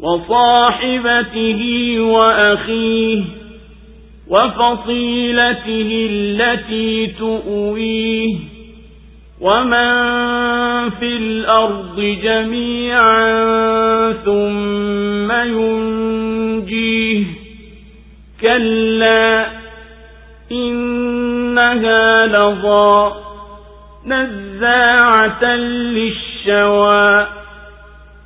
وصاحبته وأخيه وفصيلته التي تؤويه ومن في الأرض جميعا ثم ينجيه كلا إنها لظى نزاعة للشوى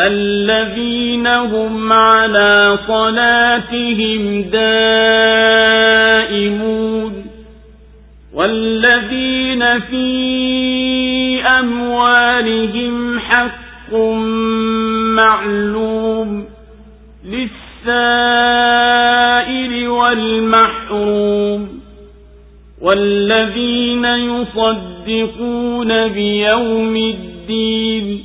الذين هم على صلاتهم دائمون والذين في أموالهم حق معلوم للسائل والمحروم والذين يصدقون بيوم الدين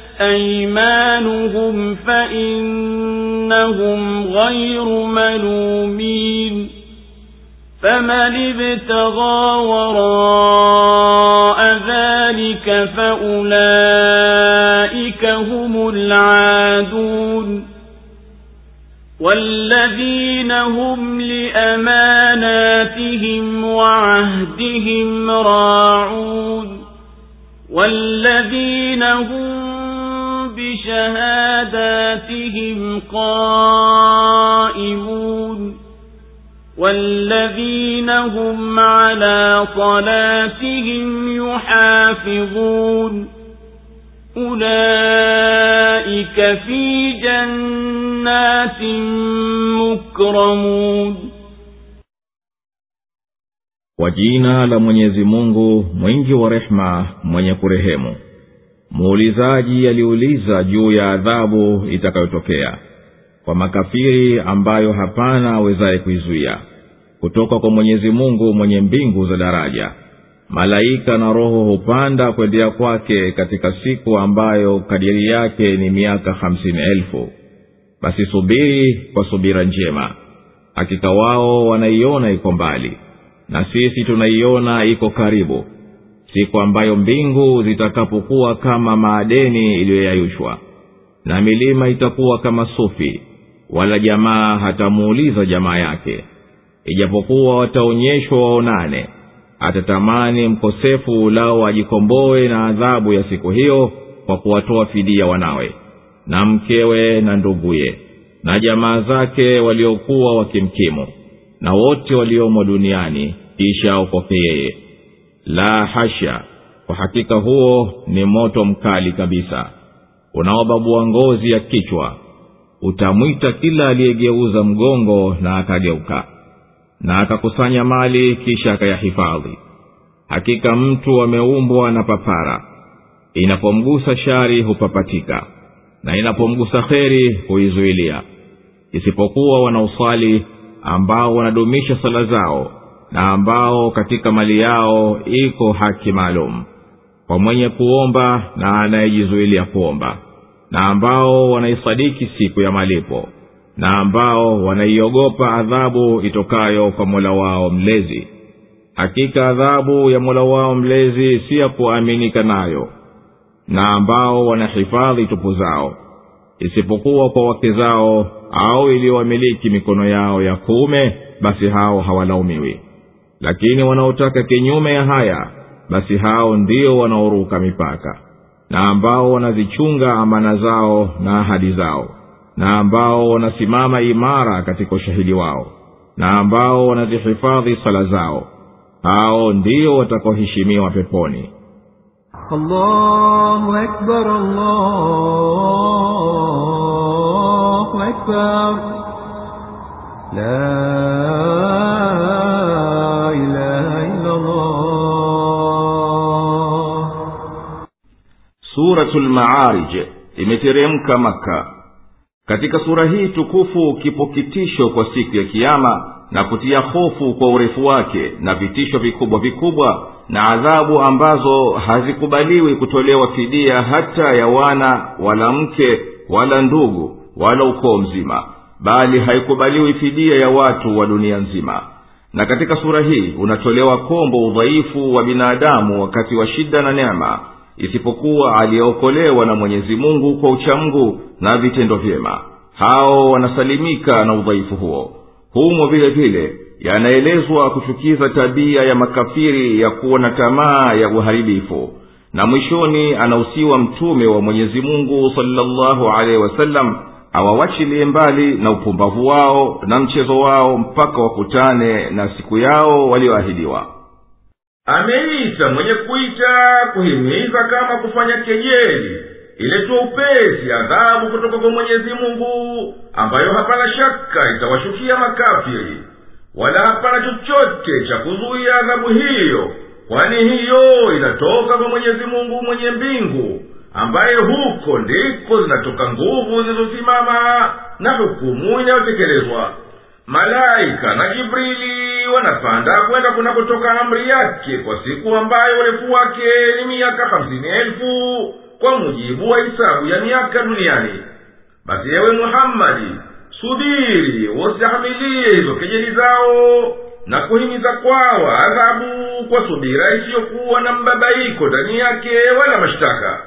أيمانهم فإنهم غير ملومين فمن ابتغى وراء ذلك فأولئك هم العادون والذين هم لأماناتهم وعهدهم راعون والذين هم بشهاداتهم قائمون والذين هم على صلاتهم يحافظون أولئك في جنات مكرمون kwa jina la mwenyezi mungu mwingi wa rehema mwenye kurehemu muulizaji aliuliza juu ya adhabu itakayotokea kwa makafiri ambayo hapana awezaye kuizuia. Kutoka kwa mwenyezi mungu mwenye mbingu za daraja malaika na roho hupanda kwendea kwake katika siku ambayo kadiri yake ni miaka hamsini elfu. Basi subiri kwa subira njema. Hakika wao wanaiona iko mbali na sisi tunaiona iko karibu siku ambayo mbingu zitakapokuwa kama maadeni iliyoyayushwa na milima itakuwa kama sufi wala jamaa hatamuuliza jamaa yake. Ijapokuwa wataonyeshwa waonane atatamani mkosefu lao ajikomboe na adhabu ya siku hiyo kwa kuwatoa fidia wanawe na mkewe na nduguye na jamaa zake waliokuwa wakimkimu na wote waliomo duniani kisha okoke yeye la hasha kwa hakika huo ni moto mkali kabisa. Unaobabua ngozi ya kichwa. Utamwita kila aliyegeuza mgongo na akageuka. Na akakusanya mali kisha akayahifadhi. Hakika mtu ameumbwa na papara. Inapomgusa shari hupapatika. Na inapomgusa kheri huizuilia. Isipokuwa wanaoswali ambao wanadumisha sala zao na ambao katika mali yao iko haki maalum kwa mwenye kuomba na anayejizuilia kuomba na ambao wanaisadiki siku ya malipo na ambao wanaiogopa adhabu itokayo kwa mola wao mlezi. Hakika adhabu ya mola wao mlezi si ya kuaminika nayo na ambao wanahifadhi tupu zao isipokuwa kwa wake zao au iliyowamiliki mikono yao ya kuume basi hao hawalaumiwi lakini wanaotaka kinyume ya haya basi hao ndio wanaoruka mipaka na ambao wanazichunga amana zao na ahadi zao na ambao wanasimama imara katika ushahidi wao na ambao wanazihifadhi sala zao hao ndio watakaoheshimiwa peponi allahu akbar, allahu akbar. La suratul lmaarij imeteremka maka katika sura hii tukufu kipo kitisho kwa siku ya kiama na kutia hofu kwa urefu wake na vitisho vikubwa vikubwa na adhabu ambazo hazikubaliwi kutolewa fidia hata ya wana wala mke wala ndugu wala ukoo mzima bali haikubaliwi fidia ya watu wa dunia nzima. Na katika sura hii unatolewa kombo udhaifu wa binadamu wakati wa shida na neema isipokuwa aliyeokolewa na mwenyezi mungu kwa uchamgu na vitendo vyema. Hao wanasalimika na udhaifu huo. Humo vile vile yanaelezwa kuchukiza tabia ya makafiri ya kuwa na tamaa ya uharibifu. Na mwishoni anahusiwa mtume wa mwenyezi mungu salllahu alehi wasallam awawachilie mbali na upumbavu wao na mchezo wao mpaka wakutane na siku yao walioahidiwa ameita mwenye kuita kuhimiza kama kufanya kejeli iletwe upesi adhabu kutoka kwa mwenyezi mungu ambayo hapana shaka itawashukia makafiri wala hapana chochote cha kuzuia adhabu hiyo kwani hiyo inatoka kwa mwenyezi mungu mwenye mbingu ambaye huko ndiko zinatoka nguvu zilizosimama na hukumu inayotekelezwa malaika na jibrili wanapanda kwenda kunakotoka amri yake kwa siku ambayo urefu wake ni miaka hamsini elfu kwa mujibu wa hisabu ya miaka duniani. Basi ewe muhammadi subiri wasihamilie hizo kejeli zao na kuhimiza kwawa adhabu kwa subira isiyokuwa na mbabaiko ndani yake wala mashtaka.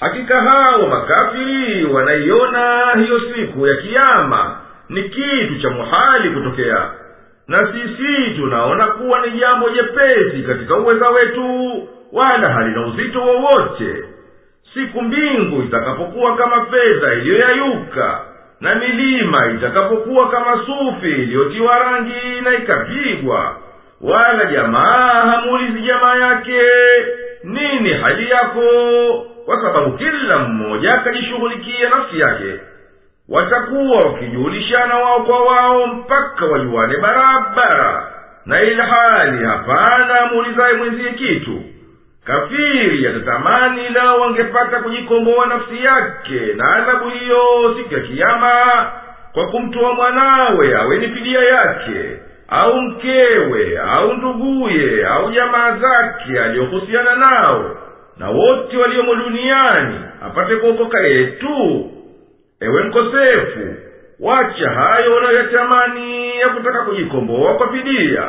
Hakika hao makafiri wanaiona hiyo siku ya kiama ni kitu cha muhali kutokea. Na sisi tunaona kuwa ni jambo jepesi katika uweza wetu wala halina uzito wowote. Siku mbingu itakapokuwa kama fedha iliyoyayuka na milima itakapokuwa kama sufi iliyotiwa rangi na ikapigwa wala jamaa hamuulizi jamaa yake nini hali yako? Kwa sababu kila mmoja akajishughulikia nafsi yake watakuwa wakijulishana wao kwa wao mpaka wajuane barabara. Na ilhali hapana amuulizaye mwenziye kitu kafiri atatamani lao wangepata kujikomboa nafsi yake na adhabu hiyo siku ya kiama kwa kumtoa mwanawe awe ni fidia yake au mkewe au nduguye au jamaa zake aliyohusiana nao na wote waliomo duniani apate kuokoka yeye tu ewe mkosefu wacha hayo unayoyatamani ya kutaka kujikomboa kwa fidia.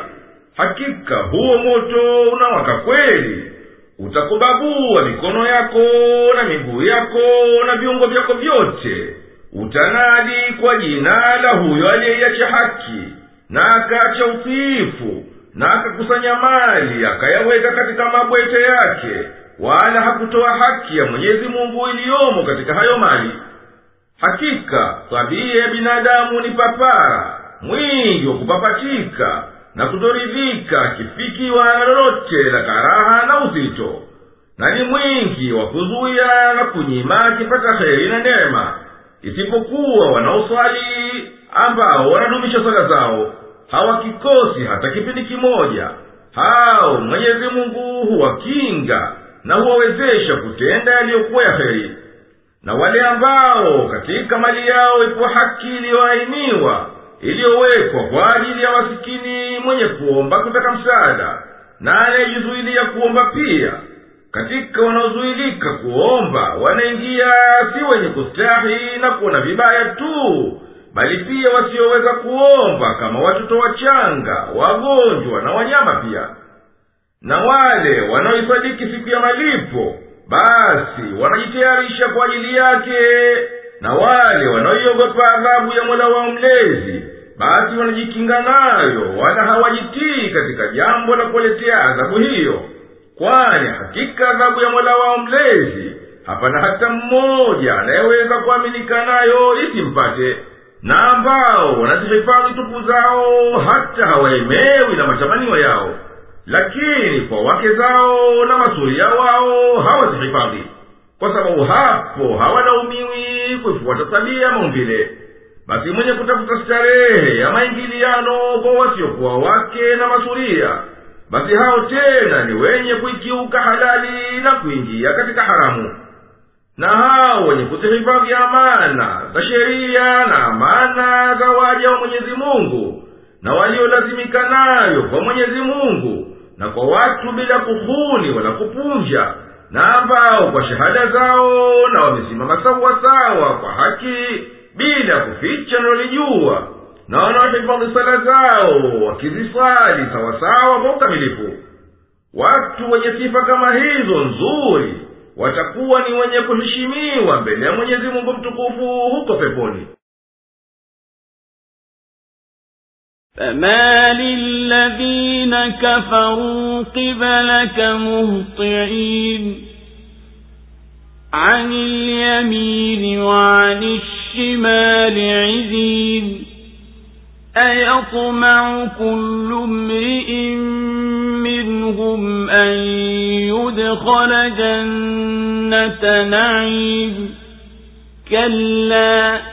Hakika huo moto unawaka kweli. Utakubabua mikono yako na miguu yako na viungo vyako vyote. Utanadi kwa jina la huyo aliyeiacha haki na akaacha utiifu na akakusanya mali akayaweka katika mabwete yake wala hakutoa haki ya mwenyezi mungu iliyomo katika hayo mali hakika tabia ya binadamu ni papara mwingi wa kupapatika na kutoridhika akifikiwa na lolote la karaha na uzito na ni mwingi wa kuzuya na kunyima akipata heri na neema isipokuwa wanaoswali ambao wanadumisha sala zao hawakikosi hata kipindi kimoja. Hao mwenyezi mungu huwakinga na huwawezesha kutenda yaliyokuwa ya heri na wale ambao katika mali yao ipo haki iliyoainiwa iliyowekwa kwa ajili ya masikini mwenye kuomba kutaka msaada na anayejizuilia kuomba pia. Katika wanaozuilika kuomba wanaingia si wenye kustahi na kuona vibaya tu bali pia wasioweza kuomba kama watoto wachanga wagonjwa na wanyama pia. Na wale wanaoisadiki siku ya malipo basi wanajitayarisha kwa ajili yake. Na wale wanaoiogopa adhabu ya mola wao mlezi basi wanajikinga nayo wala hawajitii katika jambo la kuwaletea adhabu hiyo. Kwani hakika adhabu ya mola wao mlezi hapana hata mmoja anayeweza kuaminika nayo isimpate na ambao wanazihifadhi tupu zao hata hawaemewi na matamanio yao. Lakini kwa wake zao na masuria wao hawazihifadhi kwa sababu hapo hawalaumiwi kuifuata tabia maumbile. Basi mwenye kutafuta starehe ya maingiliano kwa wasiokuwa wake na masuria basi hao tena ni wenye kuikiuka halali na kuingia katika haramu. Na hao wenye kuzihifadhi amana za sheria na amana za waja wa mwenyezi mungu na waliolazimika nayo kwa mwenyezi mungu na kwa watu bila kuhuni wala kupunja na ambao kwa shahada zao na wamesimama sawasawa kwa haki bila kuficha nalolijua. Na wanaohifadhi sala zao wakizisali sawasawa kwa ukamilifu. Watu wenye sifa kama hizo nzuri watakuwa ni wenye kuheshimiwa mbele ya mwenyezi mungu mtukufu huko peponi فما للذين كفروا قبلك مهطعين عن اليمين وعن الشمال عزين أيطمع كل امرئ منهم أن يدخل جنة نعيم كلا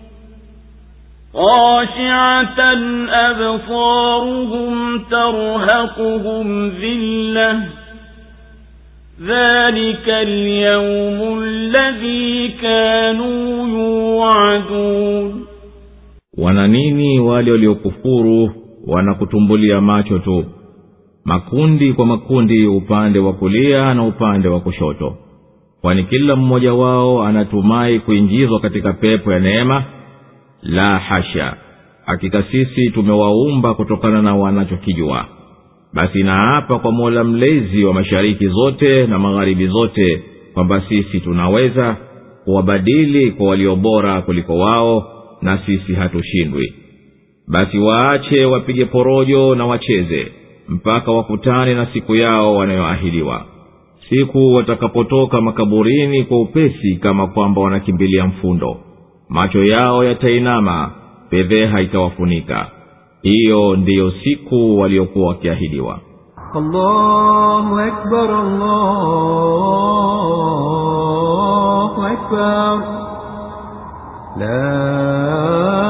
خاشعة أبصارهم ترهقهم ذلة ذلك اليوم الذي كانوا يوعدون wana nini wale waliokufuru wanakutumbulia macho tu makundi kwa makundi upande wa kulia na upande wa kushoto kwani kila mmoja wao anatumai kuingizwa katika pepo ya neema la hasha hakika sisi tumewaumba kutokana na wanachokijua. Basi naapa kwa mola mlezi wa mashariki zote na magharibi zote kwamba sisi tunaweza kuwabadili kwa walio bora kuliko wao na sisi hatushindwi. Basi waache wapige porojo na wacheze mpaka wakutane na siku yao wanayoahidiwa. Siku watakapotoka makaburini kwa upesi kama kwamba wanakimbilia mfundo macho yao yatainama fedheha itawafunika hiyo ndiyo siku waliokuwa wakiahidiwa. La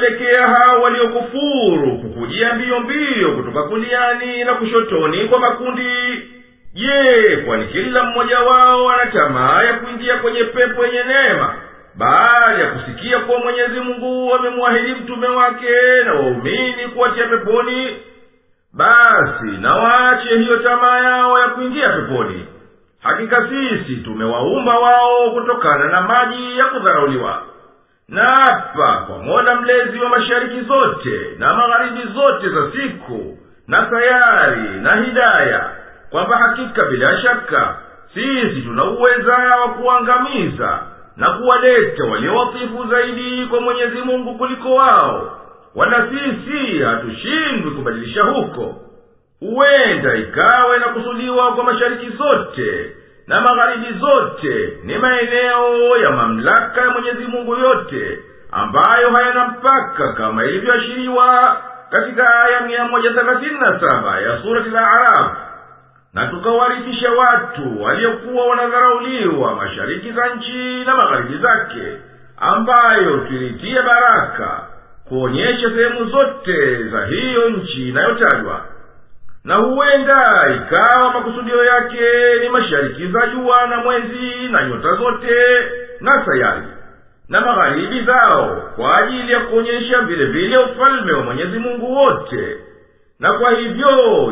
gani kinawapelekea hao waliokufuru kukujia mbio mbio kutoka kuliani na kushotoni kwa makundi. Je kwani kila mmoja wao ana tamaa ya kuingia kwenye pepo yenye neema baada ya kusikia kuwa mwenyezi mungu amemwahidi mtume wake na waumini kuwatia peponi? Basi na waache hiyo tamaa yao ya kuingia peponi. Hakika sisi tumewaumba wao kutokana na maji ya kudharauliwa na hapa kwa mola mlezi wa mashariki zote na magharibi zote za siku na sayari na hidaya. Kwamba hakika bila shaka sisi tuna uweza wa kuangamiza na kuwaleta waliowatifu zaidi kwa mwenyezi mungu kuliko wao. Wala sisi hatushindwi kubadilisha huko. Huenda na kusudiwa kwa mashariki zote na magharibi zote ni maeneo ya mamlaka ya mwenyezi mungu yote ambayo hayana mpaka kama ilivyoashiriwa katika aya mia moja thelathini na saba ya surati la arafu na tukawarithisha watu waliokuwa wanadharauliwa mashariki za nchi na magharibi zake ambayo tulitia baraka kuonyesha sehemu zote za hiyo nchi inayotajwa na huenda ikawa makusudio yake ni mashariki za jua na mwezi na nyota zote na sayari na magharibi zao kwa ajili ya kuonyesha vile vile ufalme wa mwenyezi mungu wote. Na kwa hivyo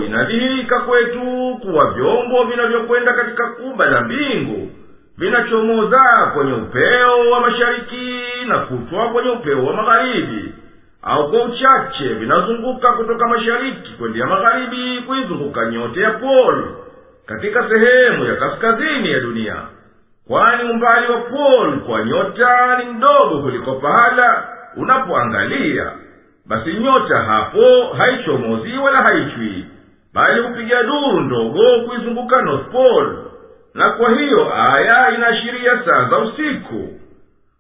inadhihirika kwetu kuwa vyombo vinavyokwenda katika kuba la mbingu vinachomoza kwenye upeo wa mashariki na kutwa kwenye upeo wa magharibi au kwa uchache vinazunguka kutoka mashariki kwendea magharibi kuizunguka nyote ya pol katika sehemu ya kaskazini ya dunia. Kwani umbali wa pol kwa nyota ni mdogo kuliko pahala unapoangalia. Basi nyota hapo haichomozi wala haichwi bali hupiga duru ndogo kuizunguka north pole. Na kwa hiyo aya inaashiria saa za usiku.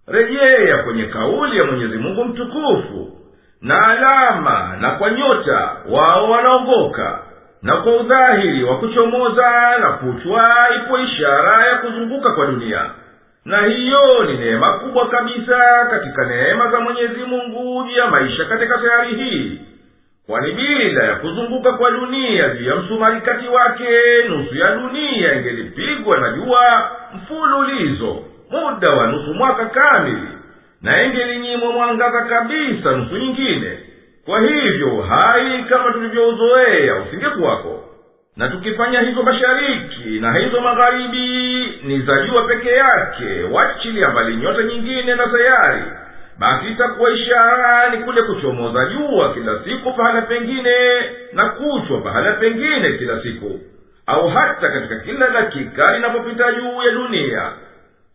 Rejea kwenye kauli ya mwenyezi mungu mtukufu na alama na kwa nyota wao wanaongoka na kwa udhahiri wa kuchomoza na kuchwa ipo ishara ya kuzunguka kwa dunia. Na hiyo ni neema kubwa kabisa katika neema za mwenyezi mungu juu ya maisha katika sayari hii. Kwani bila ya kuzunguka kwa dunia juu ya msumarikati wake nusu ya dunia ingelipigwa na jua mfululizo muda wa nusu mwaka kamili na ingelinyimwa mwangaza kabisa nusu nyingine. Kwa hivyo hai kama tulivyouzoea usingekuwako. Na tukifanya hizo mashariki na hizo magharibi ni za jua peke yake. Wachilia mbali nyota nyingine na sayari. Basi itakuwa ishara ni kule kuchomoza jua kila siku pahala pengine na kuchwa pahala pengine kila siku. Au hata katika kila dakika linapopita juu ya dunia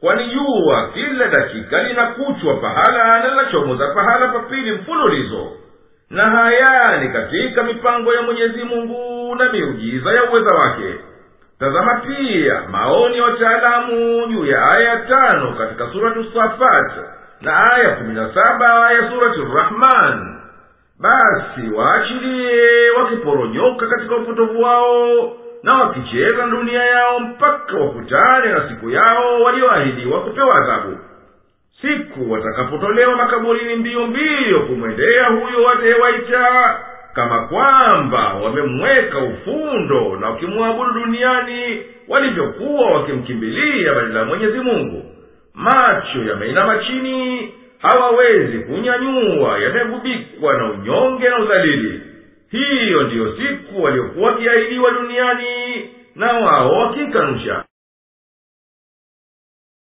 kwani jua kila dakika linakuchwa pahala na linachomoza pahala papili mfululizo. Na haya ni katika mipango ya mwenyezi mungu na miujiza ya uweza wake. Tazama pia maoni ya wataalamu juu ya aya tano katika suratu safat na aya kumi na saba ya surati rahman. Basi waachilie wakiporonyoka katika upotovu wao na wakicheza dunia yao mpaka wakutane na siku yao walioahidiwa kupewa adhabu. Siku watakapotolewa makaburini mbio mbio kumwendea huyo atayewaita kama kwamba wamemweka ufundo na wakimwabudu duniani walivyokuwa wakimkimbilia badala mwenyezi mungu. Macho yameinama chini hawawezi kunyanyua yamegubikwa na unyonge na udhalili hiyo ndiyo siku waliokuwa wakiahidiwa duniani na wao wakikanusha